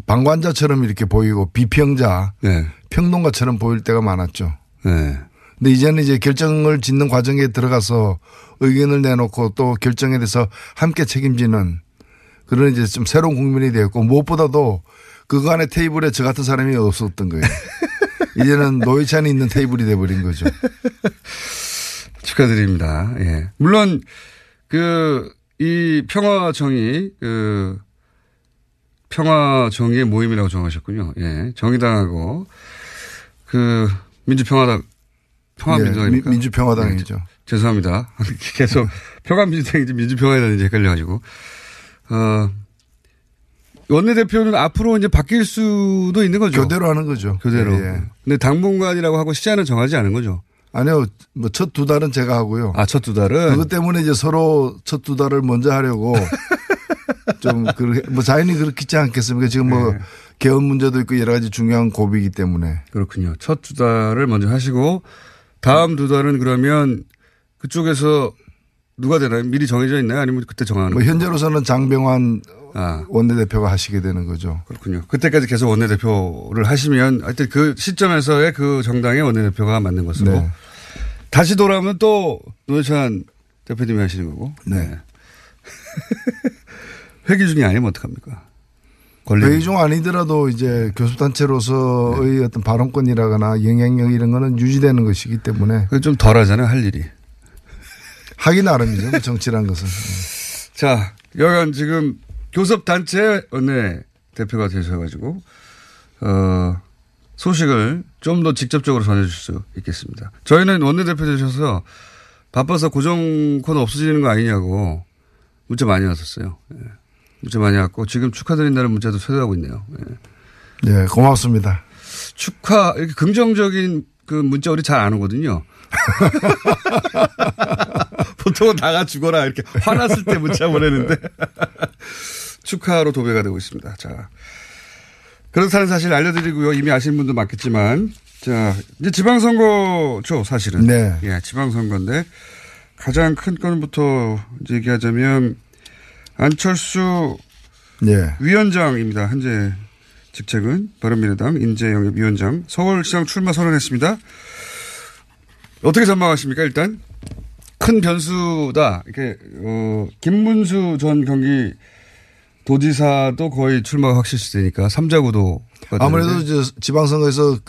방관자처럼 이렇게 보이고 비평자, 예. 평론가처럼 보일 때가 많았죠. 예. 근데 이제는 이제 결정을 짓는 과정에 들어가서 의견을 내놓고 또 결정에 대해서 함께 책임지는 그런 이제 좀 새로운 국민이 되었고 무엇보다도 안에 테이블에 저 같은 사람이 없었던 거예요. 이제는 노회찬이 있는 테이블이 돼버린 거죠. 축하드립니다. 예. 물론 그 이 평화정의 그 평화정의의 모임이라고 정하셨군요. 예. 정의당하고 그 민주평화당 평화민주당입니까? 예, 민주평화당이죠. 네, 죄송합니다. 계속 평화민주당인지 민주평화당인지 헷갈려가지고 어 원내대표는 앞으로 이제 바뀔 수도 있는 거죠. 교대로 하는 거죠. 교대로. 예, 예. 근데 당분간이라고 하고 시간은 정하지 않은 거죠. 아니요, 뭐 첫 두 달은 제가 하고요. 아, 첫 두 달은? 그것 때문에 이제 서로 첫 두 달을 먼저 하려고 좀, 그, 뭐 자연히 그렇겠지 않겠습니까? 지금 뭐 네. 개헌 문제도 있고 여러 가지 중요한 고비이기 때문에. 그렇군요. 첫 두 달을 먼저 하시고 다음 두 달은 그러면 그쪽에서 누가 되나요? 미리 정해져 있나요? 아니면 그때 정하는 뭐? 현재로서는 장병환 아. 원내대표가 하시게 되는 거죠. 그렇군요. 그때까지 계속 원내대표를 하시면 하여튼 그 시점에서의 그 정당의 원내대표가 맞는 것으로 네. 다시 돌아오면 또 노회찬 대표님이 하시는 거고. 네. 회기 중이 아니면 어떡합니까? 권리 회의 중 아니더라도 이제 교수단체로서의 네. 어떤 발언권이라거나 영향력 이런 거는 유지되는 것이기 때문에. 좀 덜 하잖아요, 할 일이. 하기 나름이죠. 뭐 정치란 것은. 자, 여간 지금 교섭단체 원내 대표가 되셔가지고, 어, 소식을 좀 더 직접적으로 전해주실 수 있겠습니다. 저희는 원내대표 되셔서 바빠서 고정 코너 없어지는 거 아니냐고 문자 많이 왔었어요. 예. 문자 많이 왔고 지금 축하드린다는 문자도 쇄도하고 있네요. 예. 네, 고맙습니다. 축하, 이렇게 긍정적인 그 문자 우리 잘 안 오거든요. 보통은 나가 죽어라 이렇게 화났을 때 문자 보내는데 축하로 도배가 되고 있습니다. 자. 그렇다는 사실 알려드리고요. 이미 아시는 분도 많겠지만 자, 이제 지방선거죠, 사실은. 네. 예, 지방선거인데 가장 큰 건부터 얘기하자면 안철수 예. 위원장입니다. 현재 직책은 바른미래당 인재영입 위원장 서울시장 출마 선언했습니다. 어떻게 전망하십니까? 일단 큰 변수다. 이렇게 어, 김문수 전 경기 도지사도 거의 출마가 확실시되니까 삼자 구도 아무래도 이제 지방선거에서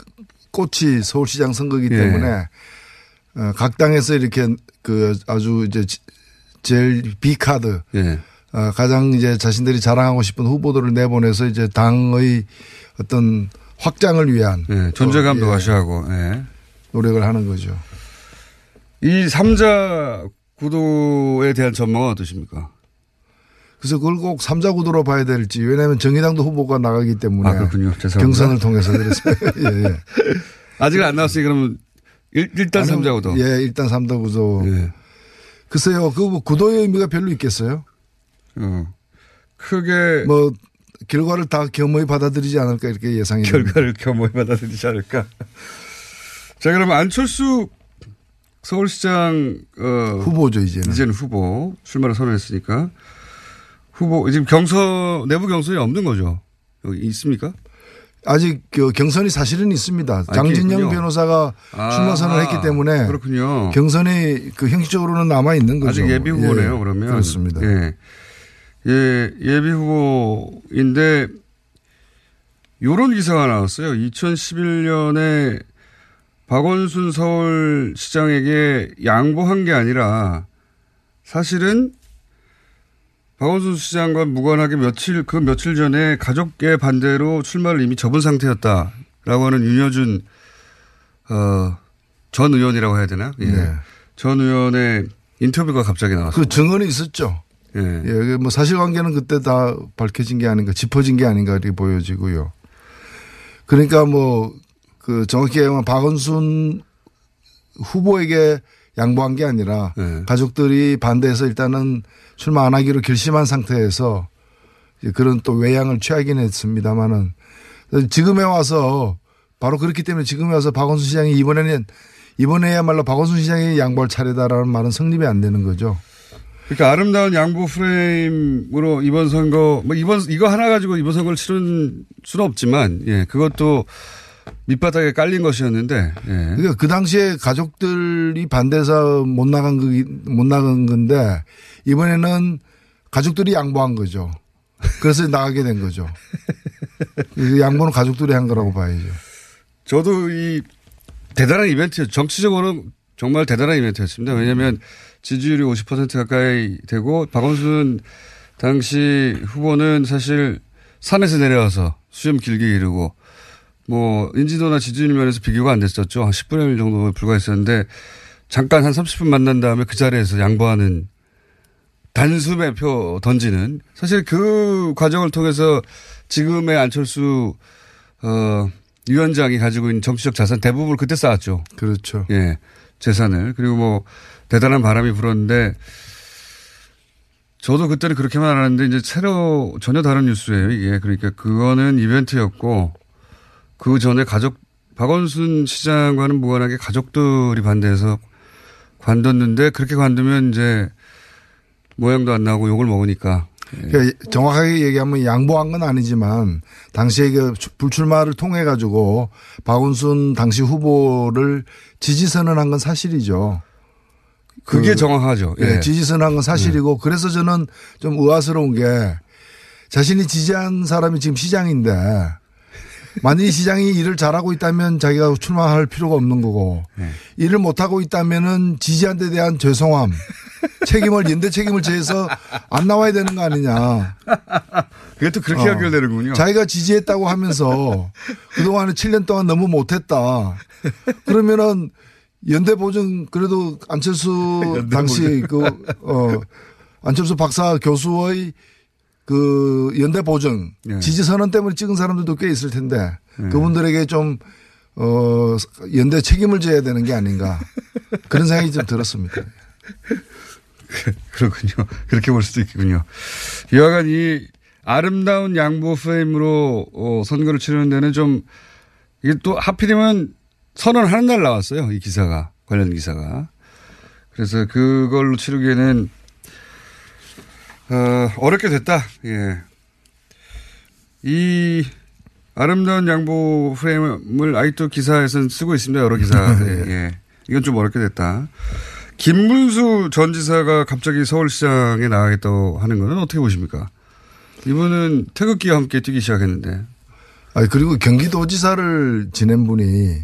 꽃이 서울시장 선거이기 예. 때문에 어, 각 당에서 이렇게 그 아주 이제 지- 제일 비카드 예. 어, 가장 이제 자신들이 자랑하고 싶은 후보들을 내보내서 이제 당의 어떤 확장을 위한 예, 존재감도 어, 예, 과시하고 예. 노력을 하는 거죠. 이 3자 구도에 대한 전망은 어떠십니까? 그래서 그걸 꼭 3자 구도로 봐야 될지 왜냐하면 정의당도 후보가 나가기 때문에 아, 그렇군요. 죄송합니다. 경선을 통해서 그래서 예, 예. 아직 안 나왔으니 그러면 일, 일단 아니, 3자 구도. 예, 일단 3자 구도. 글쎄요, 그 뭐 구도의 의미가 별로 있겠어요? 어. 크게 뭐 결과를 다 겸허히 받아들이지 않을까 이렇게 예상이 결과를 겸허히 받아들이지 않을까. 자, 그러면 안철수 서울시장 어, 후보죠 이제는. 이제는 후보 출마를 선언했으니까 후보 지금 경선 내부 경선이 없는 거죠. 여기 있습니까? 아직 그 경선이 사실은 있습니다. 아, 장진영. 변호사가 아, 출마 선언을 했기 때문에 그렇군요. 경선이 그 형식적으로는 남아 있는 거죠. 아직 예비 후보네요. 예, 그러면 그렇습니다. 예. 예, 예비 후보인데 요런 기사가 나왔어요. 2011년에 박원순 서울시장에게 양보한 게 아니라 사실은 박원순 시장과 무관하게 며칠 그 며칠 전에 가족의 반대로 출마를 이미 접은 상태였다라고 하는 윤여준 어, 전 의원이라고 해야 되나? 예. 네. 전 의원의 인터뷰가 갑자기 나왔어요. 그 증언이 있었죠. 예. 예, 그뭐 사실관계는 그때 다 밝혀진 게 아닌가, 짚어진 게 아닌가 이렇게 보여지고요. 그러니까 뭐 그 정확히 얘기하면 박원순 후보에게 양보한 게 아니라 네. 가족들이 반대해서 일단은 출마 안 하기로 결심한 상태에서 그런 또 외양을 취하긴 했습니다만은 지금에 와서 바로 그렇기 때문에 지금에 와서 박원순 시장이 이번에는 이번에야말로 박원순 시장이 양보할 차례다라는 말은 성립이 안 되는 거죠. 그러니까 아름다운 양보 프레임으로 이번 선거 뭐 이번 이거 하나 가지고 이번 선거를 치른 수는 없지만 예 그것도 밑바닥에 깔린 것이었는데 예. 그러니까 그 당시에 가족들이 반대해서 못 나간 거, 못 나간 건데 이번에는 가족들이 양보한 거죠. 그래서 나가게 된 거죠. 이 양보는 가족들이 한 거라고 봐야죠. 저도 이 대단한 이벤트였죠. 정치적으로는 정말 대단한 이벤트였습니다. 왜냐하면 지지율이 50% 가까이 되고 박원순 당시 후보는 사실 산에서 내려와서 수염 길게 기르고 뭐 인지도나 지지율 면에서 비교가 안 됐었죠. 한 10분의 1 정도 불과했었는데 잠깐 한 30분 만난 다음에 그 자리에서 양보하는 단수 매표 던지는 사실 그 과정을 통해서 지금의 안철수 어 위원장이 가지고 있는 정치적 자산 대부분을 그때 쌓았죠. 그렇죠. 예. 재산을. 그리고 뭐 대단한 바람이 불었는데 저도 그때는 그렇게만 알았는데 이제 새로 전혀 다른 뉴스예요. 이게. 그러니까 그거는 이벤트였고 그 전에 가족 박원순 시장과는 무관하게 가족들이 반대해서 관뒀는데 그렇게 관두면 이제 모양도 안 나고 욕을 먹으니까 그러니까 정확하게 얘기하면 양보한 건 아니지만 당시에 그 불출마를 통해 가지고 박원순 당시 후보를 지지 선언한 건 사실이죠. 그게 그, 정확하죠. 예, 예. 지지 선언한 건 사실이고 그래서 저는 좀 의아스러운 게 자신이 지지한 사람이 지금 시장인데 만약에 시장이 일을 잘하고 있다면 자기가 출마할 필요가 없는 거고 네. 일을 못하고 있다면은 지지한 데 대한 죄송함 책임을 연대 책임을 지해서 안 나와야 되는 거 아니냐. 또 그렇게 연결되는군요. 자기가 지지했다고 하면서 그동안에 7년 동안 너무 못했다. 그러면은 연대 보증 그래도 안철수 당시 그, 어, 안철수 박사 교수의 그 연대 보증 네. 지지 선언 때문에 찍은 사람들도 꽤 있을 텐데 네. 그분들에게 좀 어, 연대 책임을 져야 되는 게 아닌가 그런 생각이 좀 들었습니다. 그렇군요. 그렇게 볼 수도 있겠군요. 여하간 이 아름다운 양보 프레임으로 어, 선거를 치르는 데는 좀 이게 또 하필이면 선언하는 날 나왔어요. 이 기사가 관련 기사가. 그래서 그걸로 치르기에는 어, 어렵게 됐다. 예. 이 아름다운 양보 프레임을 아직도 기사에서는 쓰고 있습니다. 여러 기사. 예. 예. 이건 좀 어렵게 됐다. 김문수 전 지사가 갑자기 서울시장에 나가겠다고 하는 거는 어떻게 보십니까? 이분은 태극기와 함께 뛰기 시작했는데. 아니 그리고 경기도지사를 지낸 분이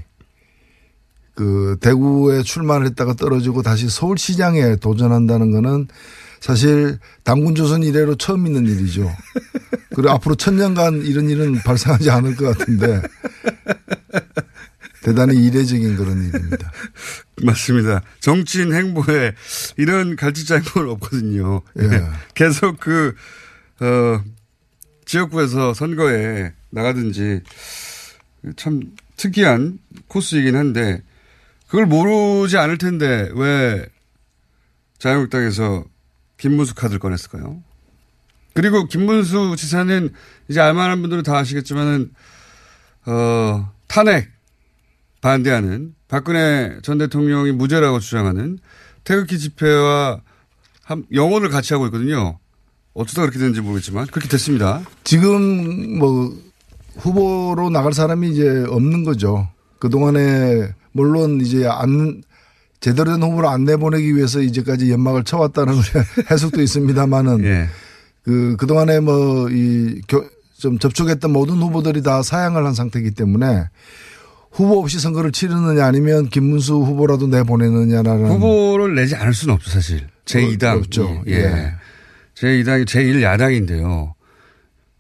그 대구에 출마를 했다가 떨어지고 다시 서울시장에 도전한다는 거는 사실 당군 조선 이래로 처음 있는 일이죠. 그리고 앞으로 천년간 이런 일은 발생하지 않을 것 같은데. 대단히 이례적인 그런 일입니다. 맞습니다. 정치인 행보에 이런 갈치장은 없거든요. 예. 계속 그, 어, 지역구에서 선거에 나가든지 참 특이한 코스이긴 한데 그걸 모르지 않을 텐데 왜 자유한국당에서 김문수 카드를 꺼냈을까요? 그리고 김문수 지사는 이제 알만한 분들은 다 아시겠지만은 어, 탄핵 반대하는 박근혜 전 대통령이 무죄라고 주장하는 태극기 집회와 한 영혼을 같이 하고 있거든요. 어쩌다 그렇게 됐는지 모르겠지만 그렇게 됐습니다. 지금 뭐 후보로 나갈 사람이 이제 없는 거죠. 그동안에 물론 이제 안 제대로 된 후보를 안 내보내기 위해서 이제까지 연막을 쳐왔다는 해석도 있습니다만은 예. 그 그동안에 뭐 이 좀 접촉했던 모든 후보들이 다 사양을 한 상태이기 때문에 후보 없이 선거를 치르느냐 아니면 김문수 후보라도 내보내느냐라는 후보를 내지 않을 수는 없죠, 사실. 제2당. 없죠. 예. 예. 제2당이 제1야당인데요.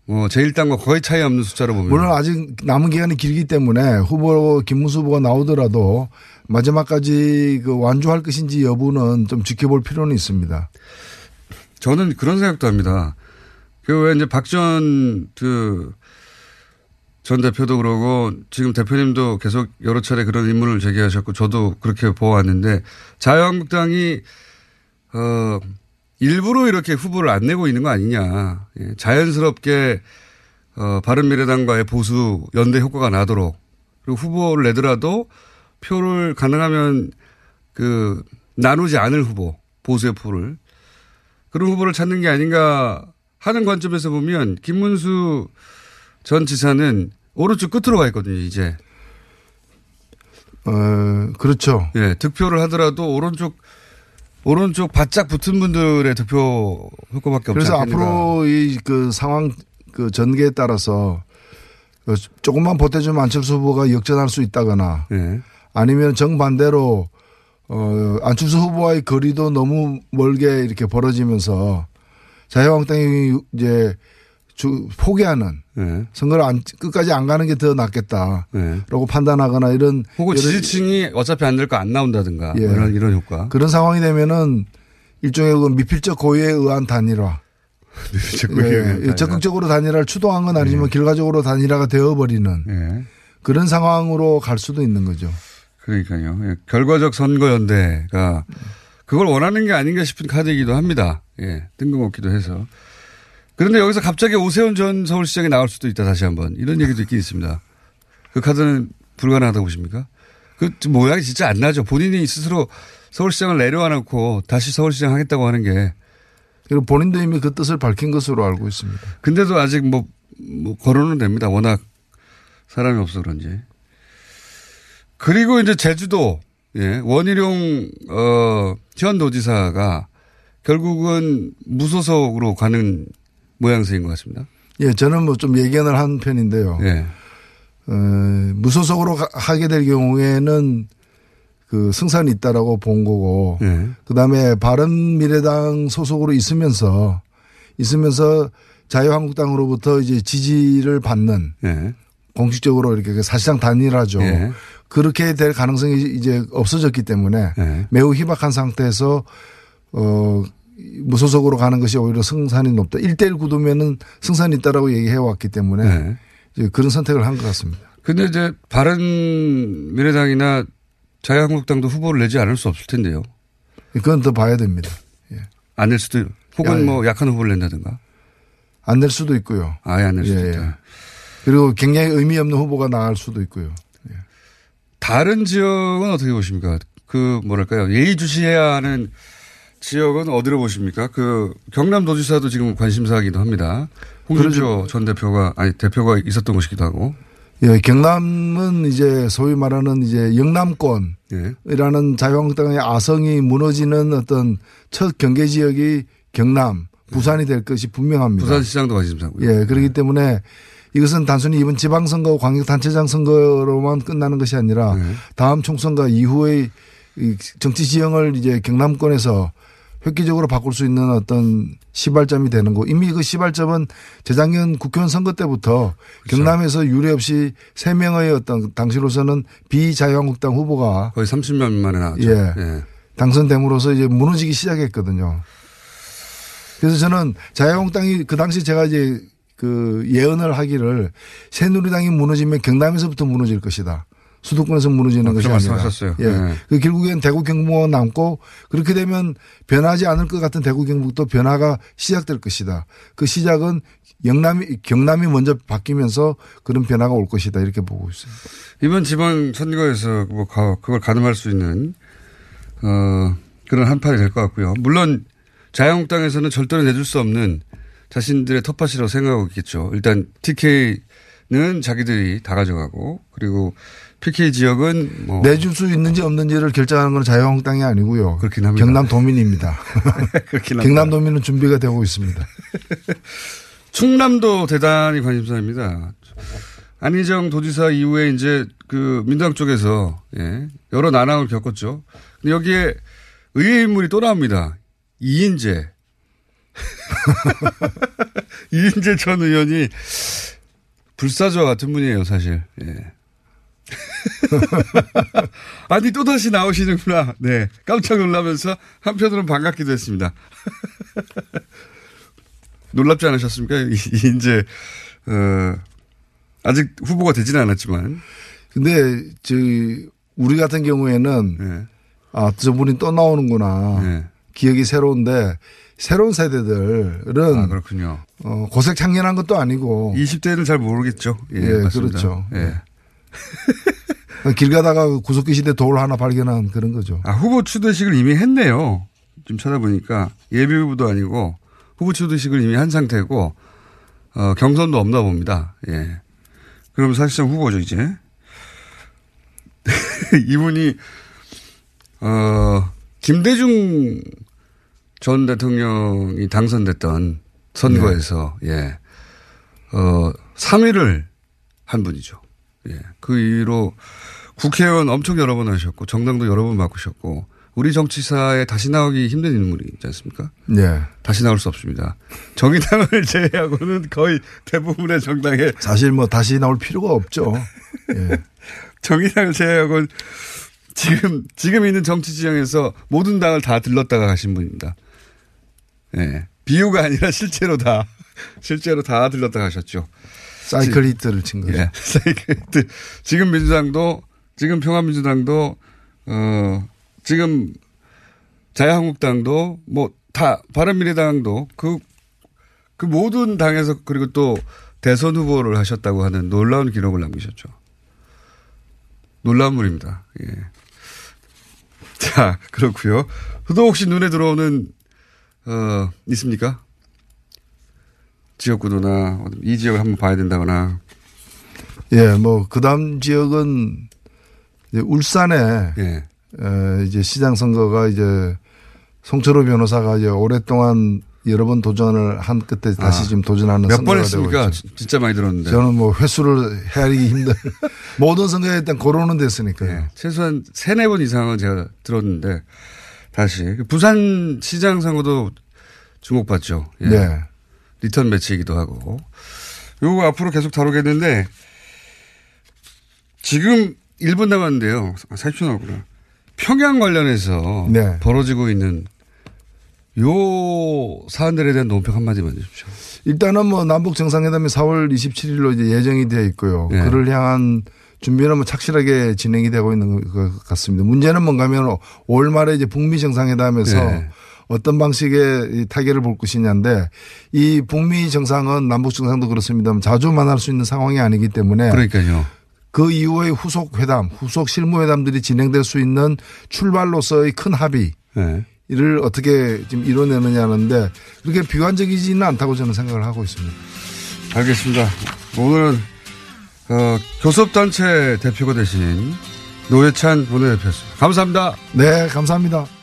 뭐, 제1당과 거의 차이 없는 숫자로 보면. 물론 아직 남은 기간이 길기 때문에 후보 김문수 후보가 나오더라도 마지막까지 그 완주할 것인지 여부는 좀 지켜볼 필요는 있습니다. 저는 그런 생각도 합니다. 그왜 이제 박전 그전 대표도 그러고 지금 대표님도 계속 여러 차례 그런 의문을 제기하셨고 저도 그렇게 보아왔는데 자유한국당이 어 일부러 이렇게 후보를 안 내고 있는 거 아니냐. 예, 자연스럽게 어 바른미래당과의 보수 연대 효과가 나도록 그리고 후보를 내더라도 표를 가능하면 그 나누지 않을 후보 보수의 표를 그런 후보를 찾는 게 아닌가 하는 관점에서 보면 김문수 전 지사는 오른쪽 끝으로 가 있거든요, 이제. 어, 그렇죠. 예, 득표를 하더라도 오른쪽, 오른쪽 바짝 붙은 분들의 득표 효과밖에 없지 그래서. 앞으로 이 그 상황 그 전개에 따라서 그 조금만 보태주면 안철수 후보가 역전할 수 있다거나 예. 아니면 정반대로 어 안철수 후보와의 거리도 너무 멀게 이렇게 벌어지면서 자유한국당이 이제 주 포기하는 예. 선거를 안, 끝까지 안 가는 게 더 낫겠다라고 판단하거나 이런 혹은 지지층이 어차피 안 될 거 안 나온다든가 예. 이런, 이런 효과. 그런 상황이 되면은 일종의 그 미필적 고의에 의한 단일화. 미필적 고의에 의한 단일화. 예, 적극적으로 단일화를 추동한 건 아니지만 결과적으로 단일화가 되어버리는 예. 그런 상황으로 갈 수도 있는 거죠. 그러니까요. 예, 결과적 선거연대가 그걸 원하는 게 아닌가 싶은 카드이기도 합니다. 예, 뜬금없기도 해서. 그런데 여기서 갑자기 오세훈 전 서울시장이 나올 수도 있다 다시 한번 이런 얘기도 있긴 있습니다. 그 카드는 불가능하다고 보십니까? 그 모양이 진짜 안 나죠. 본인이 스스로 서울시장을 내려와놓고 다시 서울시장 하겠다고 하는 게. 그리고 본인도 이미 그 뜻을 밝힌 것으로 알고 있습니다. 근데도 아직 뭐, 뭐 거론은 됩니다. 워낙 사람이 없어 그런지. 그리고 이제 제주도 예, 원희룡 어, 현 도지사가 결국은 무소속으로 가는 모양새인 것 같습니다. 예, 저는 뭐 좀 예견을 한 편인데요. 예. 어, 무소속으로 가- 하게 될 경우에는 그 승산이 있다라고 본 거고, 예. 그 다음에 바른 미래당 소속으로 있으면서 있으면서 자유한국당으로부터 이제 지지를 받는 예. 공식적으로 이렇게 그 사실상 단일하죠. 예. 그렇게 될 가능성이 이제 없어졌기 때문에 예. 매우 희박한 상태에서 어 무소속으로 가는 것이 오히려 승산이 높다. 1대1 구도면은 승산이 있다라고 얘기해 왔기 때문에 예. 이제 그런 선택을 한 것 같습니다. 근데 이제 바른 미래당이나 자유한국당도 후보를 내지 않을 수 없을 텐데요. 그건 더 봐야 됩니다. 안낼 수도, 혹은 야, 예. 뭐 약한 후보를 낸다든가. 안 낼 수도 있고요. 아예 안 낼 수도 예, 있다. 예. 그리고 굉장히 의미 없는 후보가 나갈 수도 있고요. 다른 지역은 어떻게 보십니까? 그 뭐랄까요 예의주시해야 하는 지역은 어디로 보십니까? 그 경남도지사도 지금 관심사이기도 합니다. 홍준표 전 대표가 아니 대표가 있었던 곳이기도 하고. 예, 경남은 이제 소위 말하는 이제 영남권이라는 자유한국당의 아성이 무너지는 어떤 첫 경계 지역이 경남, 부산이 될 것이 분명합니다. 부산시장도 관심사고요. 예, 그렇기 때문에 이것은 단순히 이번 지방선거, 광역단체장 선거로만 끝나는 것이 아니라 다음 총선과 이후의 이 정치 지형을 이제 경남권에서 획기적으로 바꿀 수 있는 어떤 시발점이 되는 거. 이미 그 시발점은 재작년 국회의원 선거 때부터 경남에서 유례 없이 세 명의 어떤 당시로서는 비자유한국당 후보가 거의 30만 만에 나왔죠. 예. 당선됨으로써 이제 무너지기 시작했거든요. 그래서 저는 자유한국당이 그 당시 제가 이제 그 예언을 하기를 새누리당이 무너지면 경남에서부터 무너질 것이다. 수도권에서 무너지는 아, 것이 아니라. 말씀하셨어요. 예. 네. 그 결국엔 대구 경북만 남고 그렇게 되면 변하지 않을 것 같은 대구 경북도 변화가 시작될 것이다. 그 시작은 영남이 경남이 먼저 바뀌면서 그런 변화가 올 것이다 이렇게 보고 있습니다. 이번 지방 선거에서 뭐 가- 그걸 가늠할 수 있는 어 그런 한판이 될 것 같고요. 물론 자유한국당에서는 절대로 내줄 수 없는 자신들의 텃밭이라고 생각하고 있겠죠. 일단 TK는 자기들이 다 가져가고 그리고 PK 지역은 뭐 내줄 수 있는지 없는지를 결정하는 건 자유한국당이 아니고요. 그렇긴 합니다. 경남 도민입니다. 그렇긴 합니다. 경남 도민은 준비가 되고 있습니다. 충남도 대단히 관심사입니다. 안희정 도지사 이후에 이제 그 민주당 쪽에서 예, 여러 난항을 겪었죠. 근데 여기에 의회 인물이 또 나옵니다. 이인재. 이인재 전 의원이 불사조와 같은 분이에요, 사실. 예. 아니, 또다시 나오시는구나. 네. 깜짝 놀라면서 한편으로는 반갑기도 했습니다. 놀랍지 않으셨습니까? 이- 이인재, 어, 아직 후보가 되지는 않았지만. 근데 저희 우리 같은 경우에는 네. 아 저분이 또 나오는구나 기억이 새로운데 새로운 세대들은 아, 그렇군요. 어, 고색 창년한 것도 아니고 20대는 잘 모르겠죠. 예, 예. 그렇죠. 예. 길 가다가 그 구석기 시대 돌 하나 발견한 그런 거죠. 아, 후보 추대식을 이미 했네요. 지금 찾아보니까 예비 후보도 아니고 후보 추대식을 이미 한 상태고 어, 경선도 없나 봅니다. 예. 그럼 사실상 후보죠, 이제. 이분이 어, 김대중 전 대통령이 당선됐던 선거에서 예. 어, 3위를 한 분이죠. 예. 그 이후로 국회의원 엄청 여러 번 하셨고 정당도 여러 번 바꾸셨고 우리 정치사에 다시 나오기 힘든 인물이지 않습니까? 네. 다시 나올 수 없습니다. 정의당을 제외하고는 거의 대부분의 정당에 사실 뭐 다시 나올 필요가 없죠. 예. 정의당을 제외하고는 지금 지금 있는 정치 지형에서 모든 당을 다 들렀다가 가신 분입니다. 예. 비유가 아니라 실제로 다 실제로 다 들렀다 가셨죠. 사이클 히트를 친 거죠. 예. 사이클 히트. 지금 민주당도 지금 평화민주당도 어 지금 자유한국당도 뭐 다 바른미래당도 그그 모든 당에서 그리고 또 대선 후보를 하셨다고 하는 놀라운 기록을 남기셨죠. 놀라운 분입니다. 예. 자, 그렇고요. 또 혹시 눈에 들어오는 어 있습니까? 지역구도나 이 지역을 한번 봐야 된다거나 예, 뭐 그다음 지역은 이제 울산에 예. 에, 이제 시장 선거가 이제 송철호 변호사가 이제 오랫동안 여러 번 도전을 한 끝에 다시 아, 지금 도전하는 몇 번 했습니까? 진짜 많이 들었는데. 저는 뭐 횟수를 헤아리기 힘든 모든 선거에 일단 거론은 됐으니까요. 예, 최소한 세네 번 이상은 제가 들었는데 다시 그 부산 시장 선거도 주목받죠. 예. 네. 리턴 매치이기도 하고. 요거 앞으로 계속 다루겠는데 지금 1분 남았는데요. 40초 나오구나. 평양 관련해서 네. 벌어지고 있는 요 사안들에 대한 논평 한마디만 해주십시오. 일단은 뭐 남북 정상회담이 4월 27일로 이제 예정이 되어 있고요. 네. 그를 향한 준비는 뭐 착실하게 진행이 되고 있는 것 같습니다. 문제는 뭔가면 5월 말에 이제 북미 정상회담에서 네. 어떤 방식의 이 타결을 볼 것이냐인데 이 북미 정상은 남북 정상도 그렇습니다만 자주 만날 수 있는 상황이 아니기 때문에 그러니까요. 그 이후의 후속 회담, 후속 실무 회담들이 진행될 수 있는 출발로서의 큰 합의. 네. 이를 어떻게 지금 이뤄내느냐는데 그렇게 비관적이지는 않다고 저는 생각을 하고 있습니다. 알겠습니다. 오늘은 어, 교섭단체 대표가 되신 노회찬 원내대표였습니다. 감사합니다. 네, 감사합니다.